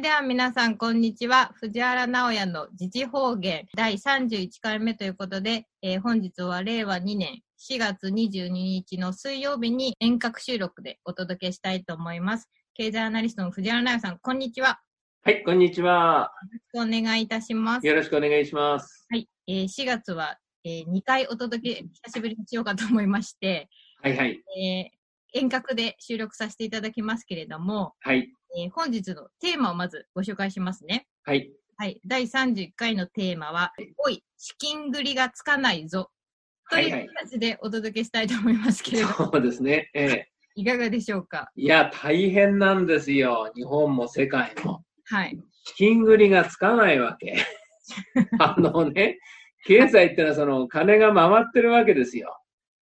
れでは皆さん、こんにちは。藤原直也の自治方言第31回目ということで、えー本日は令和2年4月22日の水曜日に遠隔収録でお届けしたいと思います。経済アナリストの藤原直也さん、こんにちは。はい、こんにちは。よろしくお願いいたします。よろしくお願いします。はい、えー4月は、え2回お届け、久しぶりにしようかと思いまして、はいはい。えー遠隔で収録させていただきますけれども、はい。えー本日のテーマをまずご紹介しますね。はい。はい。第31回のテーマは、おい、資金繰りがつかないぞ。とはいはいいう形でお届けしたいと思いますけれど、そうですね。ええいかがでしょうか？いや、大変なんですよ。日本も世界も。はい。資金繰りがつかないわけ。あのね、経済ってのはその金が回ってるわけですよ。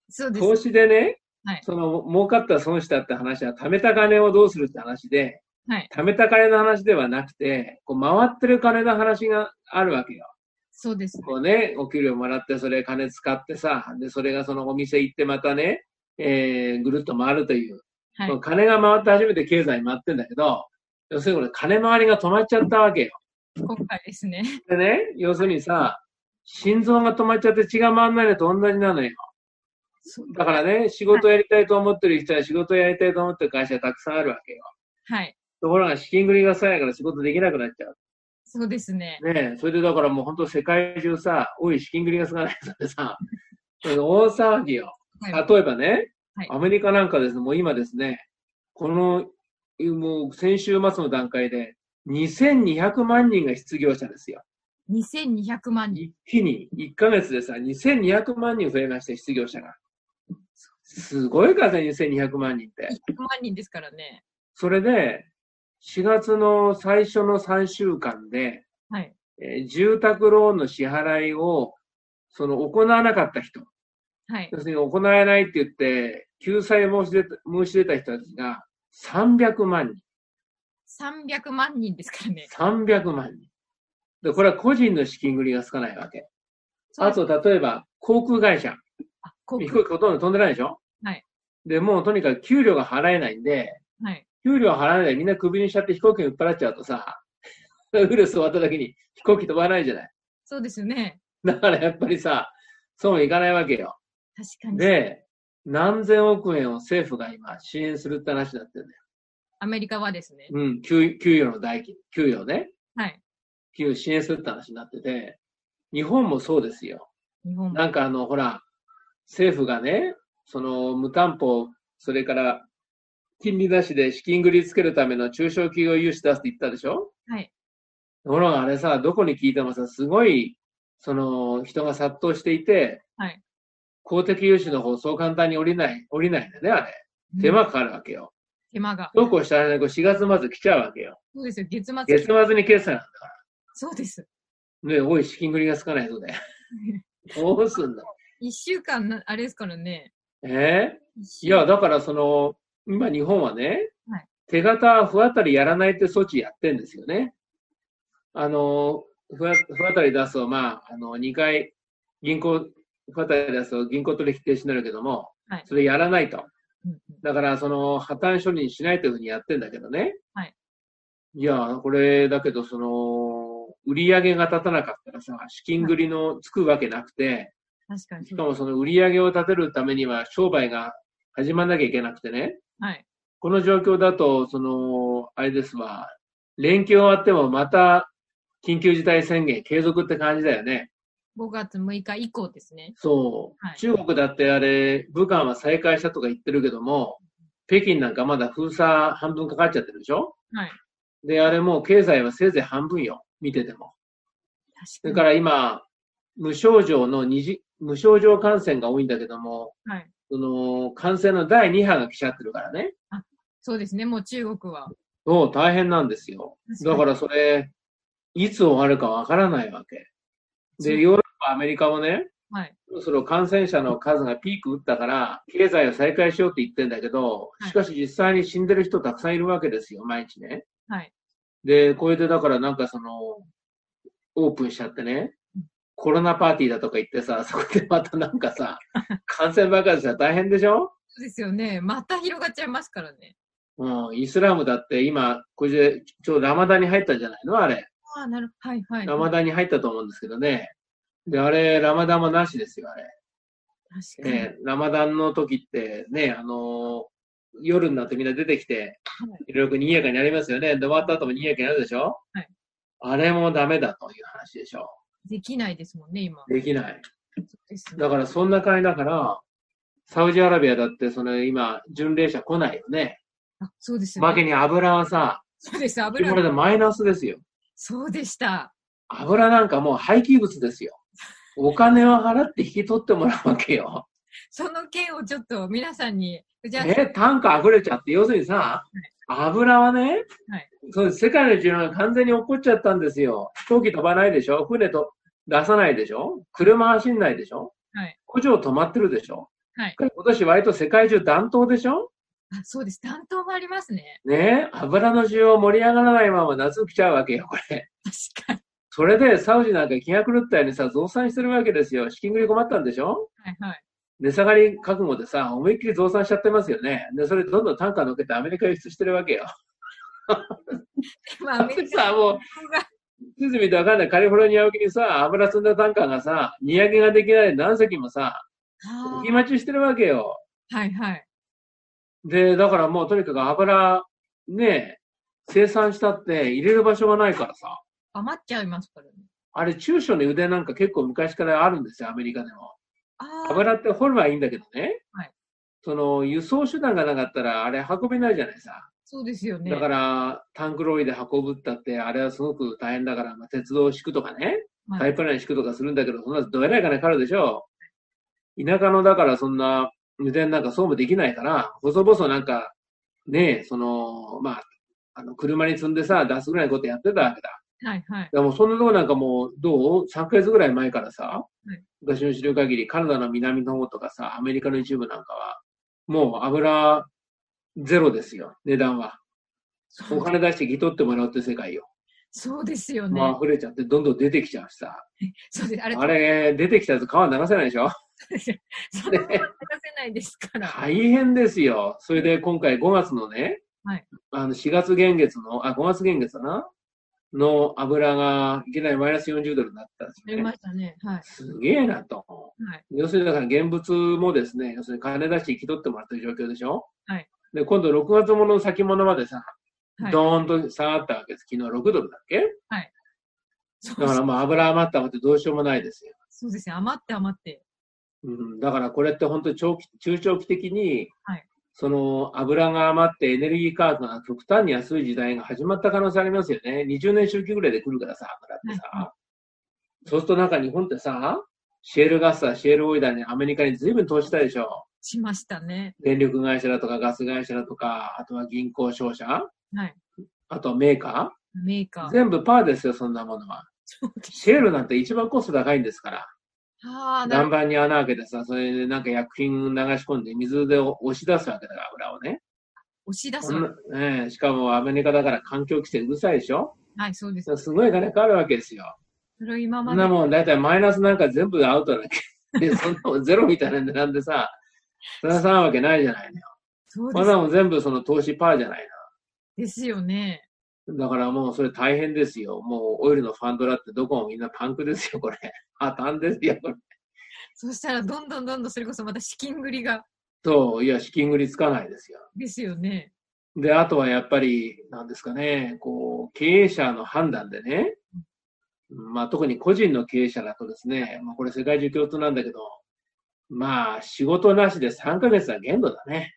そうです。投資でね、はいその儲かった損したって話は貯めた金をどうするって話で、はい。貯めた金の話ではなくて、こう回ってる金の話があるわけよ。そうです。こうね、お給料もらって、それ金使ってさ、で、それがそのお店行ってまたね、えー、ぐるっと回るという。はい金が回って初めて経済回ってんだけど、要するにこれ金回りが止まっちゃったわけよ。今回ですね。でね、要するにさ、心臓が止まっちゃって血が回んないのと同じなのよ。だからね、仕事やりたいと思ってる人は仕事やりたいと思ってる会社がたくさんあるわけよ。はい。ところが資金繰りがさやから仕事できなくなっちゃう。そうですね。ねえ、それでだからもう本当世界中さ、おい、資金繰りがつかないぞってさ、大騒ぎよ。はい。例えばね、はいアメリカなんかですね、もう今ですね、この、もう先週末の段階で、2200万人が失業者ですよ。2200万人。一気に、1ヶ月でさ、2200万人増えました、失業者が。すごい数ね、2200万人って。100万人ですからね。それで、4月の最初の3週間で、はい。えー住宅ローンの支払いを、その行わなかった人、はい。要するに行えないって言って、救済申し出た申し出た人たちが300万人。300万人ですからね。300万人。で、これは個人の資金繰りがつかないわけ。あと、例えば、航空会社。あ、航飛空行機ほとんど飛んでないでしょ？はい。で、もうとにかく給料が払えないんで、はい。給料払えないでみんなクビにしちゃって飛行機に売っ払っちゃうとさ、ウイルス終わった時に飛行機飛ばないじゃない。そうですよね。だからやっぱりさ、そうもいかないわけよ。確かに。で、何千億円を政府が今支援するって話になってるんだよ。アメリカはですね。うん、給給与の代金、給与ね。はい。給与支援するって話になってて、日本もそうですよ。日本も。なんかあの、ほら、政府がね、その無担保、それから金利出しで資金繰りつけるための中小企業融資出すって言ったでしょ？はい。ところがあれさ、どこに聞いてもさ、すごい、その、人が殺到していて、はい。公的融資の方、そう簡単に降りない、降りないんだね、あれ。手間かかるわけよ。手間が。そうこうしたらね、こう4月末来ちゃうわけよ。そうですよ。月末。月末に決済なんだから。そうです。ねおい、資金繰りがつかないぞで。どうすんの一週間な、あれですからね。え？一週いや、だからその、今日本はね、はい手形不当たりやらないって措置やってんですよね。あの、不当不当たり出すと、まあ、あの、2回、銀行、不当たり出すと銀行取引停止になるけども、はいそれやらないと。だから、その、破綻処理にしないというふうにやってんだけどね。はい。いや、これ、だけど、その、売り上げが立たなかったらさ、資金繰りのつくわけなくて、確かにしかもその売り上げを立てるためには商売が始まんなきゃいけなくてね。はい。この状況だと、その、あれですわ、連休終わってもまた緊急事態宣言継続って感じだよね。5月6日以降ですね。そう。はい中国だってあれ、武漢は再開したとか言ってるけども、北京なんかまだ封鎖半分かかっちゃってるでしょ？はい。で、あれもう経済はせいぜい半分よ。見てても。確かに。から今、無症状の二次、無症状感染が多いんだけども、はい。その、感染の第2波が来ちゃってるからね。そうですね。もう中国は。そう、大変なんですよ。だからそれ、いつ終わるかわからないわけ。で、ヨーロッパ、アメリカもね、はい。そろそろ感染者の数がピーク打ったから、経済を再開しようって言ってんだけど、はいしかし実際に死んでる人たくさんいるわけですよ、毎日ね。はい。で、これでだからなんかその、オープンしちゃってね、コロナパーティーだとか言ってさ、そこでまたなんかさ、感染爆発したら大変でしょ？そうですよね。また広がっちゃいますからね。うん、イスラムだって今、これでちょうどラマダンに入ったじゃないの？あれ。ああ、なるはいはい。ラマダンに入ったと思うんですけどね。で、あれ、ラマダンもなしですよ、あれ。確かに。ね、ラマダンの時ってね、あのー夜になってみんな出てきて、いろいろ賑やかになりますよね。で、終わった後も賑やかになるでしょ？はい。あれもダメだという話でしょ。できないですもんね、今。できない。ねだからそんな感じだから、サウジアラビアだってその今、巡礼者来ないよね。あそうですよね。負けに油はさ、そうです、こ油れでマイナスですよ。そうでした。油なんかもう廃棄物ですよ。お金を払って引き取ってもらうわけよ。その件をちょっと皆さんに、じゃあ、え、タンク溢れちゃって、要するにさ、油はね、はいそう世界の需要が完全に起こっちゃったんですよ。飛行機飛ばないでしょ？船と出さないでしょ？車走んないでしょ？はい工場止まってるでしょ？はい。今年割と世界中暖冬でしょ？あそうです。担当もありますね。ね？油の需要盛り上がらないまま夏来ちゃうわけよ、これ。確かに。それでサウジなんか気が狂ったようにさ、増産してるわけですよ。資金繰り困ったんでしょ？はいはい。値下がり覚悟でさ、思いっきり増産しちゃってますよね。で、それどんどん単価乗っけてアメリカ輸出してるわけよ。まあ、アメリカさ、もう、が地図見てわかんないカリフォルニア沖にさ、油積んだタンカーがさ、荷上げができないで何隻もさ、あ行き待ちしてるわけよ。ーはいはい。で、だからもうとにかく油、ね、生産したって入れる場所がないからさ、余っちゃいますからね。あれ中小の腕なんか結構昔からあるんですよ、アメリカでも。油って掘るはいいんだけどね。はいその輸送手段がなかったらあれ運べないじゃないさ。そうですよね。だからタンクローリーで運ぶったってあれはすごく大変だから、まあ、鉄道を敷くとかね。はいパイプライン敷くとかするんだけど、そんなどえらい金かかるでしょう。田舎のだからそんな無電なんかそうもできないから、細々なんか、ねえ、その、まあ、あの、車に積んでさ、出すぐらいのことやってたわけだ。はいはい。でもそんなとこなんかもう、どう ?3 ヶ月ぐらい前からさ、い私の知る限り、カナダの南の方とかさ、アメリカの一部なんかは、もう油ゼロですよ、値段は。お金出して着取ってもらうって世界よ。そうですよね。もう溢れちゃってどんどん出てきちゃうしさ。そうです。あれ、あれ、出てきたやつ川流せないでしょ？そのまま流せないですから。大変ですよ。それで今回5月のね、はいあの4月現月の、あ、5月現月だな？の油がいきなりマイナス40ドルになったんですよねま。したね。はい。すげえなと。はい。要するにだから現物もですね、要するに金出して引き取ってもらってる状況でしょ？はい。で、今度6月ものの先物までさ、はいドーンと下がったわけです。昨日6ドルだっけ？そうだからまあ油余ったもってどうしようもないですよ。そうですね。余って余って。うん、だからこれって本当に長期、中長期的に、はいその油が余ってエネルギー価格が極端に安い時代が始まった可能性ありますよね。20年周期ぐらいで来るからさ、油ってさ。はいはそうするとなんか日本ってさ、シェールガスだ、シェールオイルだね、アメリカに随分投資したでしょ。しましたね。電力会社だとかガス会社だとか、あとは銀行商社、はい。あとはメーカー。メーカー。全部パーですよ、そんなものは。シェールなんて一番コスト高いんですから。ああ、なる岩盤に穴開けてさ、それでなんか薬品流し込んで水で押し出すわけだから、油をね。押し出すええしかもアメリカだから環境規制うるさいでしょはい、そうです。すごい金かかるわけですよ。それを今まで。そんなもん、だいたいマイナスなんか全部アウトだけ。で、そんなもんゼロみたいな値段でさ、それはさんわけないじゃないのよ。そうですこんなもん全部その投資パーじゃないですよね。の。だからもうそれ大変ですよ。もうオイルのファンドだってどこもみんなパンクですよ、これ。破綻ですよ、これ。そしたら、どんどんどんどんそれこそまた資金繰りが。そう、いや、資金繰りつかないですよ。ですよね。で、あとはやっぱり、なんですかね、こう、経営者の判断でね、まあ特に個人の経営者だとですね、まあこれ世界中共通なんだけど、まあ仕事なしで3ヶ月は限度だね。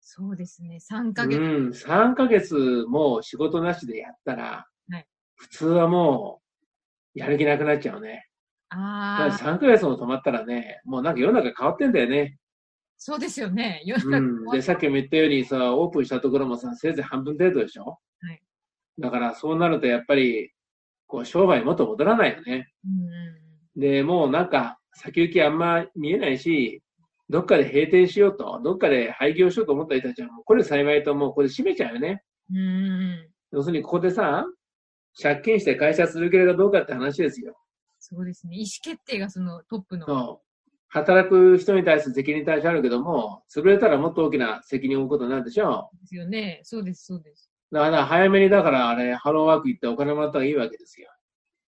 そうですね。3ヶう月。ん、3ヶ月も仕事なしでやったら、はい普通はもう、やる気なくなっちゃうね。ああ、3ヶ月も止まったらね、もうなんか世の中変わってんだよね。そうですよね。世の中うん。で、さっきも言ったようにさ、オープンしたところもさ、せいぜい半分程度でしょ？はい。だからそうなるとやっぱり、こう、商売にもっと戻らないよね。うんうんで、もうなんか、先行きあんま見えないし、どっかで閉店しようと、どっかで廃業しようと思った人たちは、もうこれ幸いともうこれ閉めちゃうよね。うん。うん。要するにここでさ、借金して会社続けるかどうかって話ですよ。そうですね。意思決定がそのトップの。そう。働く人に対する責任対象あるけども、潰れたらもっと大きな責任を負うことになるでしょですよね。そうです、そうです。う。だから早めにだからあれ、ハローワーク行ってお金もらった方がいいわけですよ。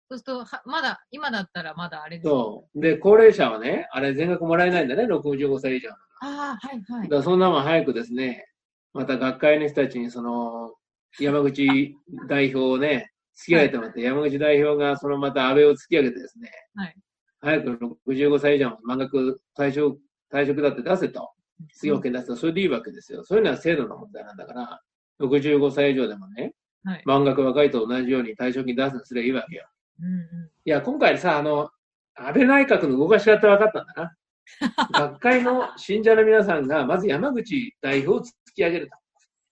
そうすると、はまだ、今だったらまだあれですよそう。で、高齢者はね、あれ全額もらえないんだね、65歳以上。ああ、はい、はい。らそんなもん早くですね、また学会の人たちにその、山口代表をね、突き上げてもらって、山口代表がそのまた安倍を突き上げてですね、はい早く65歳以上の満額退職、退職だって出せと。失業権出すと、それでいいわけですよ。そういうのは制度の問題なんだから、65歳以上でもね、はい。満額若いと同じように退職金出すのすればいいわけよ。うんういや、今回さ、あの、安倍内閣の動かし方分かったんだな。学会の信者の皆さんが、まず山口代表を突き上げると。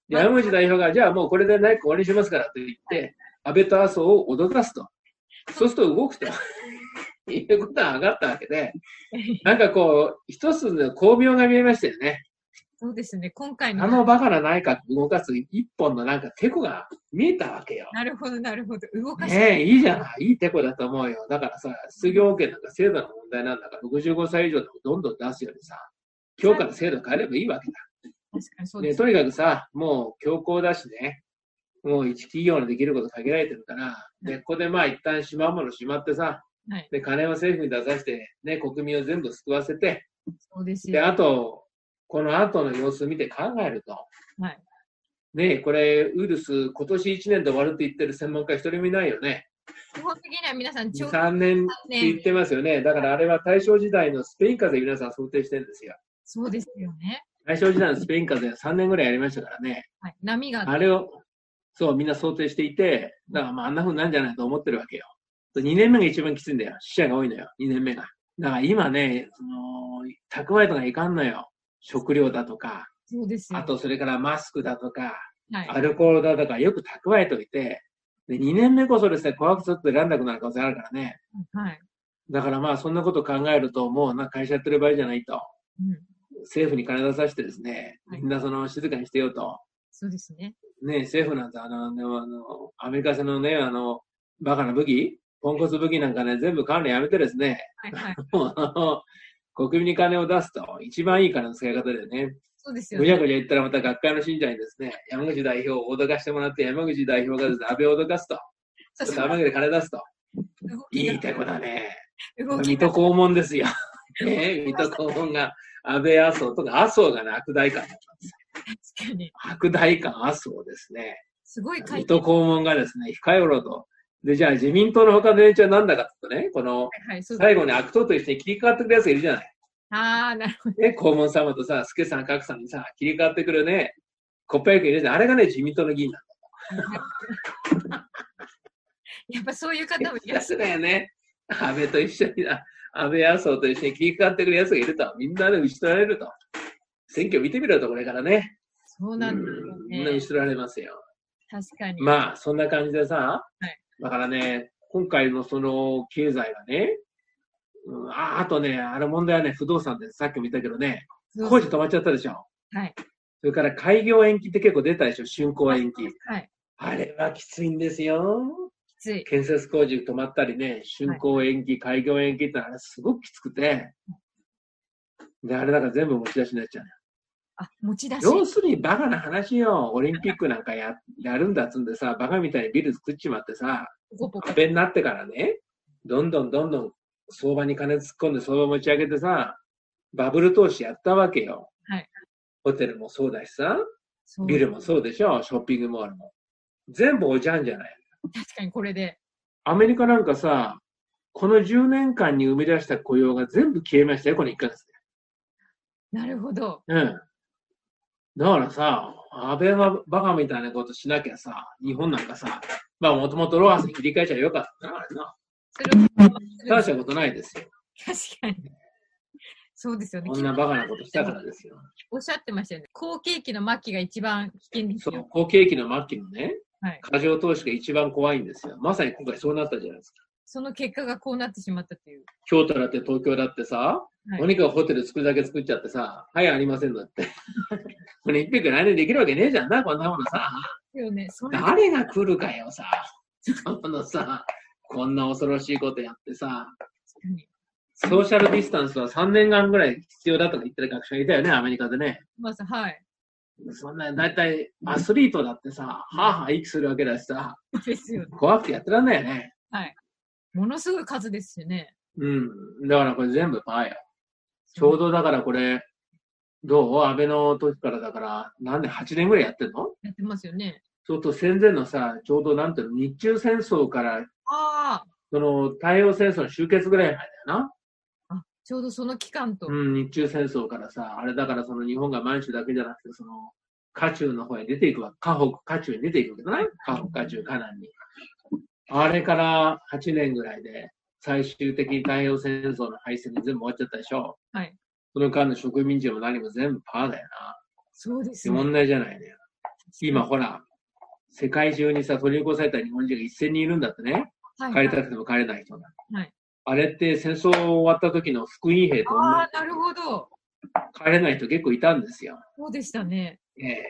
で山口代表が、じゃあもうこれで内閣終わりにしますからと言って、安倍と麻生を脅かすと。そうすると動くと。いうことは上がったわけで、ん。なんかこう、一つの巧妙が見えましたよね。そうですね。今回の。あのバカな内閣を動かす一本のなんかテコが見えたわけよ。なるほど、なるほど。動かして。ねえ、いいじゃない。いいテコだと思うよ。だからさ、失業権なんか制度の問題なんだから、65歳以上でもどんどん出すようにさ、今日から制度変えればいいわけ確かにそうだ。ね、です。とにかくさ、もう強行だしね、もう一企業のできること限られてるから、で、ここでまあ一旦しまうものしまってさ、はい。で、金を政府に出させて、ね、国民を全部救わせて、で、そうですよ。あと、この後の様子を見て考えると、はい。ねこれ、ウイルス、今年1年で終わるって言ってる専門家一人もいないよね。基本的には皆さん、長期3年って言ってますよね。だからあれは大正時代のスペイン風邪皆さん想定してるんですよ。そうですよね。大正時代のスペイン風邪3年ぐらいやりましたからね。はい。波が。あれを、そう、みんな想定していて、だからまああんな風になんじゃないと思ってるわけよ。2年目が一番きついんだよ。死者が多いのよ。2年目が。だから今ね、その、蓄えとかいかんのよ。食料だとか、そうですよ。あとそれからマスクだとか、はい。アルコールだとかよく蓄えといて、で、2年目こそですね、怖くちょっと選んなくなる可能性あるからね。はい。だからまあそんなこと考えると、もうな会社やってる場合じゃないと。うん。政府に金出させてですね、はいみんなその静かにしてよと。そうですね。ね政府なんてあの、でもあの、アメリカ製のね、あの、バカな武器、ポンコツ武器なんかね、全部管理やめてですね、はい。はい。国民に金を出すと、一番いい金の使い方だよね。そうですよね。ぐちゃぐちゃ言ったらまた学会の信者にですね、山口代表を脅かしてもらって、山口代表がですね、安倍を脅かすと。そうそう山口で金出すと。いいてこだね。水戸黄門ですよ。ね水戸黄門が安倍麻生とか麻生がね、悪大官だったんですよ。確かに。悪大官麻生ですね。すごい回水戸黄門がですね、控えろと。で、じゃあ自民党の他の連中は何だかとね、この。最後に悪党と一緒に切り替わってくるやつがいるじゃない。ああ、なるほど。ね、黄門様とさ、助さん、格さんにさ、切り替わってくるね、コッパ役いるじゃん。あれがね、自民党の議員なんやっぱそういう方もいだ。らっしゃる。だよね。安倍と一緒に、あ安倍麻生と一緒に切り替わってくるやつがいると。みんなで打ち取られると。選挙見てみろと、これからね。そうなんですようんみんな打ねち。取られますよ。確かに。まあ、そんな感じでさ、はいだからね、今回のその経済はね、うん、ああとね、あれ問題はね、不動産でさっきも言ったけどね、工事止まっちゃったでしょ。はい。それから開業延期って結構出たでしょ、竣工延期。はい。あれはきついんですよ。きつい。建設工事止まったりね、竣工延期、開業延期ってのはあれすごくきつくて、で、あれだから全部持ち出しになっちゃう。あ、持ち出し。要するにバカな話よ。オリンピックなんかややるんだっつんでさ、バカみたいにビル作っちまってさ、壁になってからね、どんどんどんどん相場に金突っ込んで相場持ち上げてさ、バブル投資やったわけよ。はいホテルもそうだしさ、ビルもそうでしょ、ショッピングモールも。全部おじゃんじゃない。確かにこれで。アメリカなんかさ、この10年間に生み出した雇用が全部消えましたよ、この1ヶ月なるほど。で。うん。だからさ、安倍がバカみたいなことしなきゃさ、日本なんかさ、まあもともとロハスに切り替えちゃよかったな、あれな。それを大したことないですよ。確かに。そうですよね。こんなバカなことしたからですよ。おっしゃってましたよね。好景気の末期が一番危険ですそうよ。、好景気の末期のね、はい。過剰投資が一番怖いんですよ。まさに今回そうなったじゃないですか。その結果がこうなってしまったという。京都だって東京だってさ、はいとにかくホテル作るだけ作っちゃってさ、はい、ありませんだって。オリンピック来年できるわけねえじゃんな、こんなものさ。よね。誰が来るかよ、さ。そのさ、こんな恐ろしいことやってさ。ソーシャルディスタンスは3年間ぐらい必要だとか言ってる学者がいたよね、アメリカでね。まず、はい。そんな、だいたいアスリートだってさ、はあはあ息するわけだしさ、ですよね。怖くてやってらんないよね。はい。ものすごい数ですよね。うん。だからこれ全部パーよ。ちょうどだからこれ、どう？安倍の時からだから、何年 ?8 年ぐらいやってんの？やってますよね。そうすると戦前のさ、ちょうどなんていうの、日中戦争から、ああ。その太平洋戦争の終結ぐらい前だよな。あ、ちょうどその期間と。うん、日中戦争からさ、あれだからその日本が満州だけじゃなくて、その、渦中の方へ出ていくわ。河北、渦中に出ていくわけじゃない？河北、渦中、河南に。あれから8年ぐらいで、最終的に太平洋戦争の敗戦に全部終わっちゃったでしょ。はい。その間の植民地も何も全部パーだよな。そうです問ね。題じゃないね。今ほら、世界中にさ、取り残された日本人が1000人いるんだってね。はい、帰りたくても帰れない人が。はいあれって戦争終わった時の復員兵と同ああ、なるほど。じ帰れない人結構いたんですよ。そうでしたね。ええ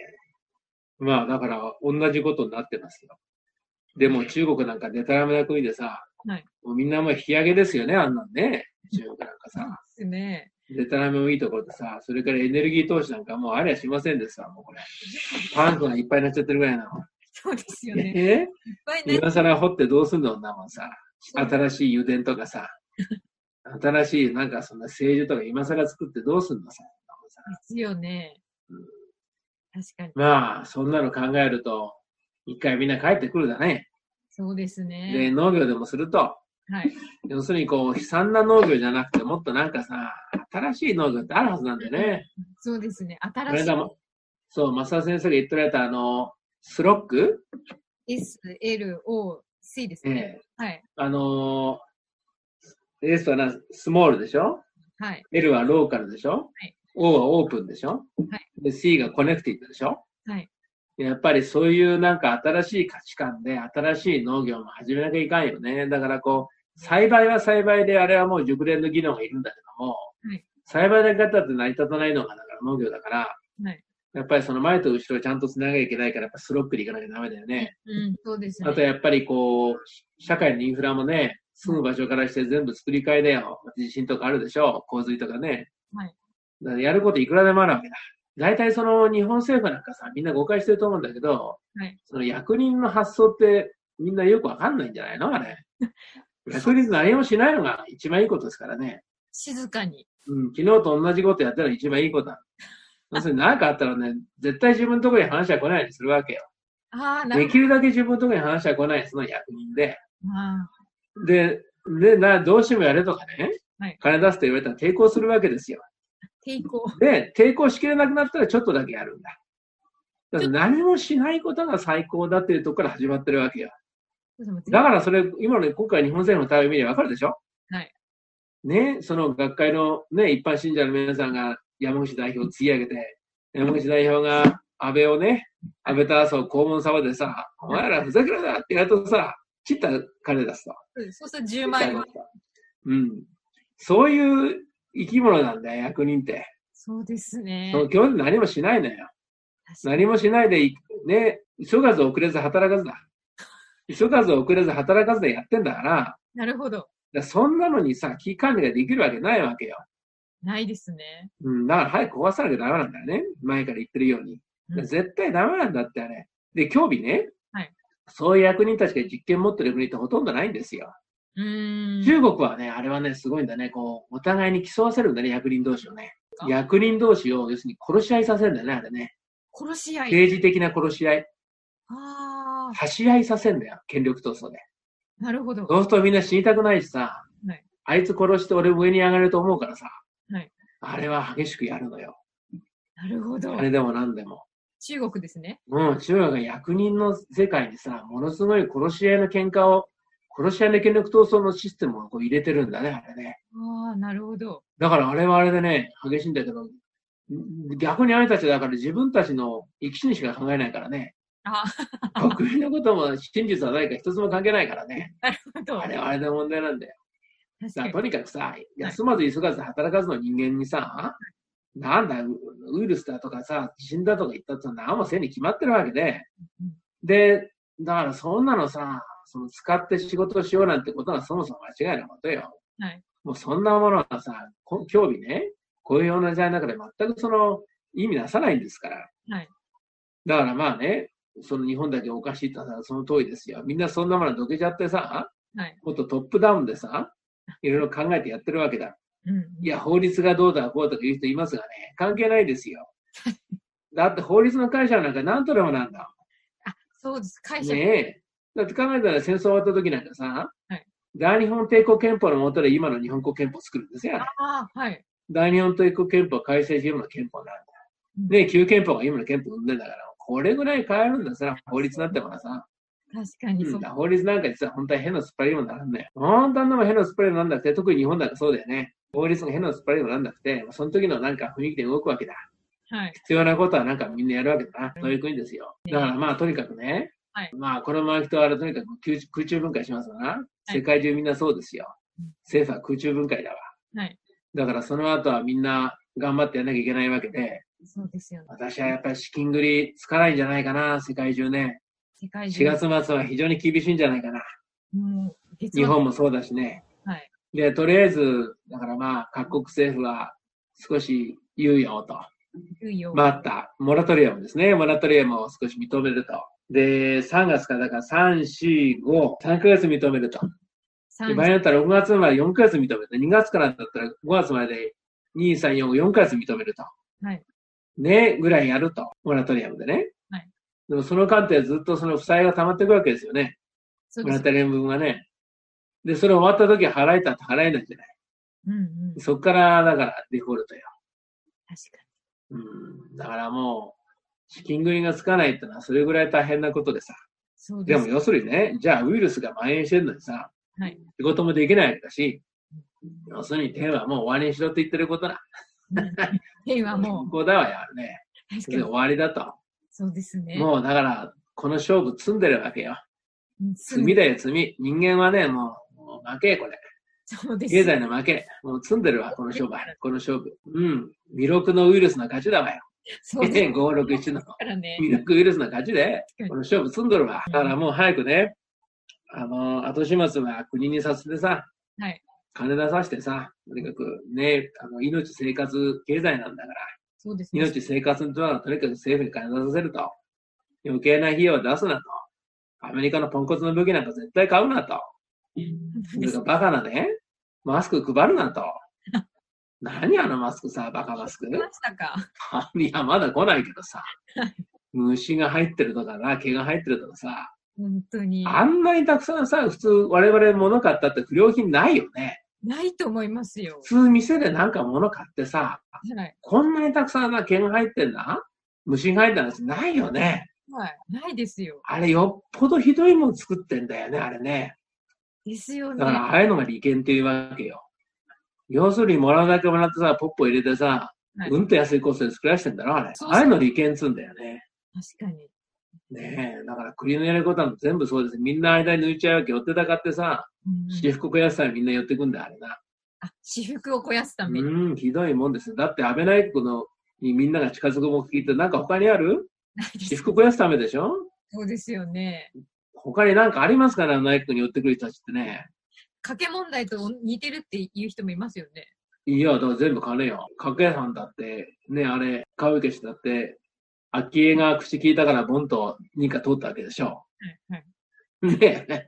まあだから同じことになってますよ。でも中国なんかデタラメな国でさ、はいもうみんなもう引き上げですよね、あんなんね。中国なんかさ。ですね。デタラメもいいところでさ、それからエネルギー投資なんかもうありゃしませんでした、もうこれ。パンクがいっぱいになっちゃってるぐらいなの。そうですよね。いっえぱいね。今更掘ってどうすんのんなもんさ。新しい油田とかさ。新しいなんかそんな政治とか今更作ってどうすんのさ。ですよねうん。確かに。まあ、そんなの考えると、一回みんな帰ってくるだね。そうですで、ね。農業でもすると、はい。要するにこう、悲惨な農業じゃなくて、もっとなんかさ、新しい農業ってあるはずなんだよね。そうですね。こ新しれだも、そう、増田先生が言ってられたあの、 SLOC？い SLOC ですね。はい。あの、S はな、 small でしょ？はい。L はローカルでしょ、い O はオープンでしょ、はいで C が connected でしょ？はい。やっぱりそういうなんか新しい価値観で新しい農業も始めなきゃいかんよね。だからこう、栽培は栽培であれはもう熟練の技能がいるんだけども、はい栽培だけだって成り立たないのがだから農業だから、はい。やっぱりその前と後ろをちゃんと繋がなきゃいけないから、やっぱスロックでいかなきゃダメだよね。うん、そうですね。あとやっぱりこう、社会のインフラもね、住む場所からして全部作り替えだよ。地震とかあるでしょ洪水とかね。はい。だからやることいくらでもあるわけだ。大体その日本政府なんかさ、みんな誤解してると思うんだけど、はいその役人の発想ってみんなよくわかんないんじゃないの？あれ。役人何もしないのが一番いいことですからね。静かに。うん、昨日と同じことやったら一番いいことだ。要するに何かあったらね、絶対自分のところに話は来ないようにするわけよ。あできるだけ自分のところに話は来ないその役人で。で、で、な、どうしてもやれとかね、はい金出すと言われたら抵抗するわけですよ。ー抵抗。で、抵抗しきれなくなったらちょっとだけやるんだ。だから何もしないことが最高だっていうところから始まってるわけよ。だからそれ、今の今回日本政府の対応を見ればわかるでしょ？はい。ね、その学会のね、一般信者の皆さんが山口代表を釣り上げて、山口代表が安倍をね、安倍と麻生黄門様でさ、お前らふざけるなって言われるとさ、ちった金出すと。そうすると10万円は。うん。そういう生き物なんだよ、役人って。そうですね。その基本何もしないのよ。何もしないでい、ね、急がず遅れず働かずだ。急がず遅れず働かずでやってんだから、なるほど。そんなのにさ、危機管理ができるわけないわけよ。ないですね。うん、だから早く壊さなきゃダメなんだよね。前から言ってるように。うん絶対ダメなんだってあれ。で、興味ね。はいそういう役人たちが実権持ってる国ってほとんどないんですよ。中国はね、あれはね、すごいんだね。こう、お互いに競わせるんだね、役人同士をね。あ役人同士を、要するに殺し合いさせるんだよね、あれね。殺し合い。政治的な殺し合い。ああ、橋合いさせんだよ、権力闘争で。なるほど。そうするとみんな死にたくないしさ、はいあいつ殺して俺上に上がれると思うからさ、はいあれは激しくやるのよ。なるほどあ。れでも何でも。中国ですね。うん、中国が役人の世界にさ、ものすごい殺し合いの喧嘩を、殺し合いの権力闘争のシステムをこう入れてるんだね、あれね。ああ、なるほど。だからあれはあれでね、激しいんだけど、逆にあれたちだから自分たちの生き死にしか考えないからね。ああ、国民のことも真実は何か一つも関係ないからね。なるほど。あれはあれで問題なんだよ。確かにだからとにかくさ、休まず急がず働かずの人間にさ、なんだ、ウウイルスだとかさ、地震だとか言ったって何もせんに決まってるわけでうん、で、だからそんなのさ、その使って仕事をしようなんてことはそもそも間違いなことよ。はいもうそんなものはさ、こ興味ね、こういうような時代の中で全くその意味なさないんですから。はい。だからまあね、その日本だけおかしいってのはその通りですよ。みんなそんなものどけちゃってさ、はい。もっとトップダウンでさ、いろいろ考えてやってるわけだ。うん。いや、法律がどうだこうとか言う人いますがね、関係ないですよ。だって法律の解釈なんか何とでもなんだ。あ、そうです。解釈。ねえ。だって考えたら戦争終わった時なんかさ、はい大日本帝国憲法の下で今の日本国憲法を作るんですよ。ああ、はい。大日本帝国憲法を改正して今の憲法なんだ。うんで、旧憲法が今の憲法を生んでんだから、これぐらい変えるんださ、法律になってもさ。確かにそう。法律なんか実は本当は変な突っ張りにもならんね。本当は変な突っ張りにもなんなくて、特に日本なんかそうだよね。法律が変な突っ張りにもなんなくて、その時のなんか雰囲気で動くわけだ。はい。必要なことはなんかみんなやるわけだな。そういう国ですよ。だからまあとにかくね、はいまあこのまま人はとにかく空中空中分解しますわな。世界中みんなそうですようん。政府は空中分解だわ。はい。だからその後はみんな頑張ってやんなきゃいけないわけで、そうですよね。私はやっぱり資金繰りつかないんじゃないかな、世界中ね。世界中。4月末は非常に厳しいんじゃないかな。もう、月末日本もそうだしね。はい。で、とりあえず、だからまあ各国政府は少し猶予をと。猶予を待った。モラトリアムですね。モラトリアムを少し認めると。で、3月からだから3、4、5、3ヶ月認めると。三で場合によったら6月まで4ヶ月認める。2月からだったら5月まで2、3、4、4ヶ月認めると。はい。ね、ぐらいやると。モラトリアムでね。はい。でもその間ってずっとその負債が溜まっていくわけですよね。そうです。モラトリアム分がね。で、それ終わった時は払えたって払えないんじゃない。うんうん。そっから、だからデフォルトよ。確かうん。だからもう、資金繰りがつかないってのはそれぐらい大変なことでさ。で。ですも要するにね、じゃあウイルスが蔓延してるのにさ、はい。仕事もできないわけだし、要するに天はもう終わりにしろって言ってることだ。平和もこ こだわよ、あれね。う、それで終。わりだと。そうですね。もうだから、この勝負積んでるわけよ。うん、罪だよ、罪。人間はね、もう、もう負け、これ。そうです。経済の負け。もう積んでるわ、この勝負。この勝負。うん。魅力のウイルスの勝ちだわよ。そうです5、6、1の。からね。魅力ウイルスの勝ちでこの勝負積んどるわ。だからもう早くね、あの、後始末は国にさせてさ、はい。金出させてさ、とにかくね、あの、命、生活、経済なんだから、そうですね。命、生活のとはとにかく政府に金出させると。余計な費用を出すなと。アメリカのポンコツの武器なんか絶対買うなと。それからバカなね、マスク配るなと。何あのマスクさ、バカマスク？来ましたか？いや、まだ来ないけどさ。虫が入ってるとかな、毛が入ってるとかさ。本当に。あんなにたくさんさ、普通我々物買ったって不良品ないよね。ないと思いますよ普。通店でなんか物買ってさ、はい。こんなにたくさんな毛が入ってんだ？虫が入ってんやつないよね。はい。ないですよ。あれよっぽどひどいもん作ってんだよね、あれね。ですよねだか。らああいうのが利権っていうわけよ。要するにもらうだけもらってさ、ポッポ入れてさ、はいうんと安いコストで作らせてんだろ、あれ。ああいうの利権っつうんだよね。確かに。ねえ、だから国のやることは全部そうです。みんな間に抜いちゃうわけ。寄ってたかってさ、うん私服肥やすたらみんな寄ってくんだよ、あれな。あ、私服を肥やすために。うん、ひどいもんですよ。だって安倍内閣のにみんなが近づく目的ってなんか他にある？私服肥やすためでしょ？そうですよね。他になんかありますから、内閣に寄ってくる人たちってね。賭け問題と似てるっていう人もいますよね。いや、だから全部金よ。掛けさんだって、ね、あれ、川受けしだって、昭恵が口聞いたからボンと認可通ったわけでしょ。はい。はい。ねえ。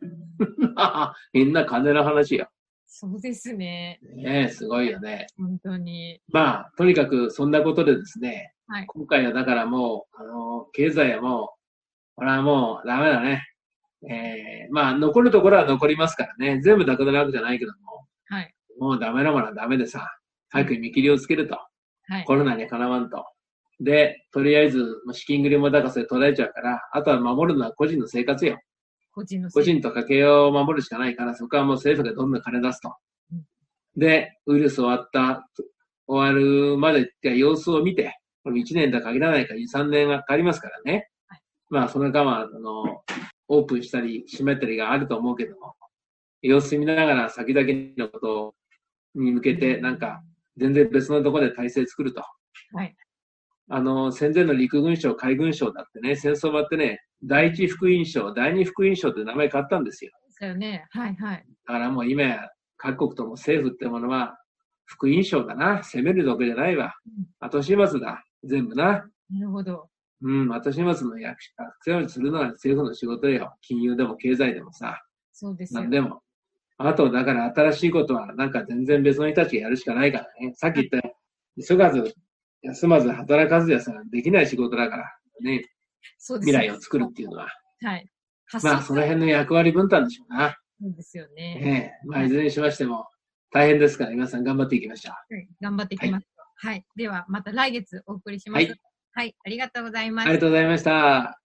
みんな金の話よ。そうですね。ねえ、すごいよね。本当に。まあ、とにかくそんなことでですね、はい今回はだからもう、あの、経済はもう、これはもうダメだね。えー、まあ、残るところは残りますからね。全部なくなるわけじゃないけども、はい。もうダメなものはダメでさ、早く見切りをつけると。はい。コロナにかなわんと。で、とりあえず、まあ資金繰りも高さで取られちゃうから、あとは守るのは個人の生活よ。個人の個人と家計を守るしかないから、そこはもう政府がどんどん金出すとうん。で、ウイルス終わった、終わるまでって様子を見て、この1年とは限らないから2、3年がかかりますからね。はいまあ、その間は、あの、オープンしたり閉めたりがあると思うけども、様子見ながら先々のことに向けて、なんか、全然別のところで体制作ると。はい。あの、戦前の陸軍省、海軍省だってね、戦争終わってね、第一副員省、第二副員省って名前変わったんですよ。ですよね。はいはい。だからもう今や各国とも政府ってものは、福音賞だな。責めるだけじゃないわ。後始末だ。全部な。なるほど。うん、後始末の役者、強いするのは政府の仕事よ。金融でも経済でもさ。そうですよ。何でも。あと、だから新しいことは、なんか全然別の人たちがやるしかないからね。さっき言った、急がず、休まず、働かずやさ、できない仕事だから、ね。そうです未来を作るっていうのは。はい。まあ、その辺の役割分担でしょうな。そうですよね。ええまあ、いずれにしましても、大変ですから、皆さん頑張っていきましょう。はい、頑張っていきます。はい。では、また来月お送りします。はいはい。ありがとうございます。ありがとうございました。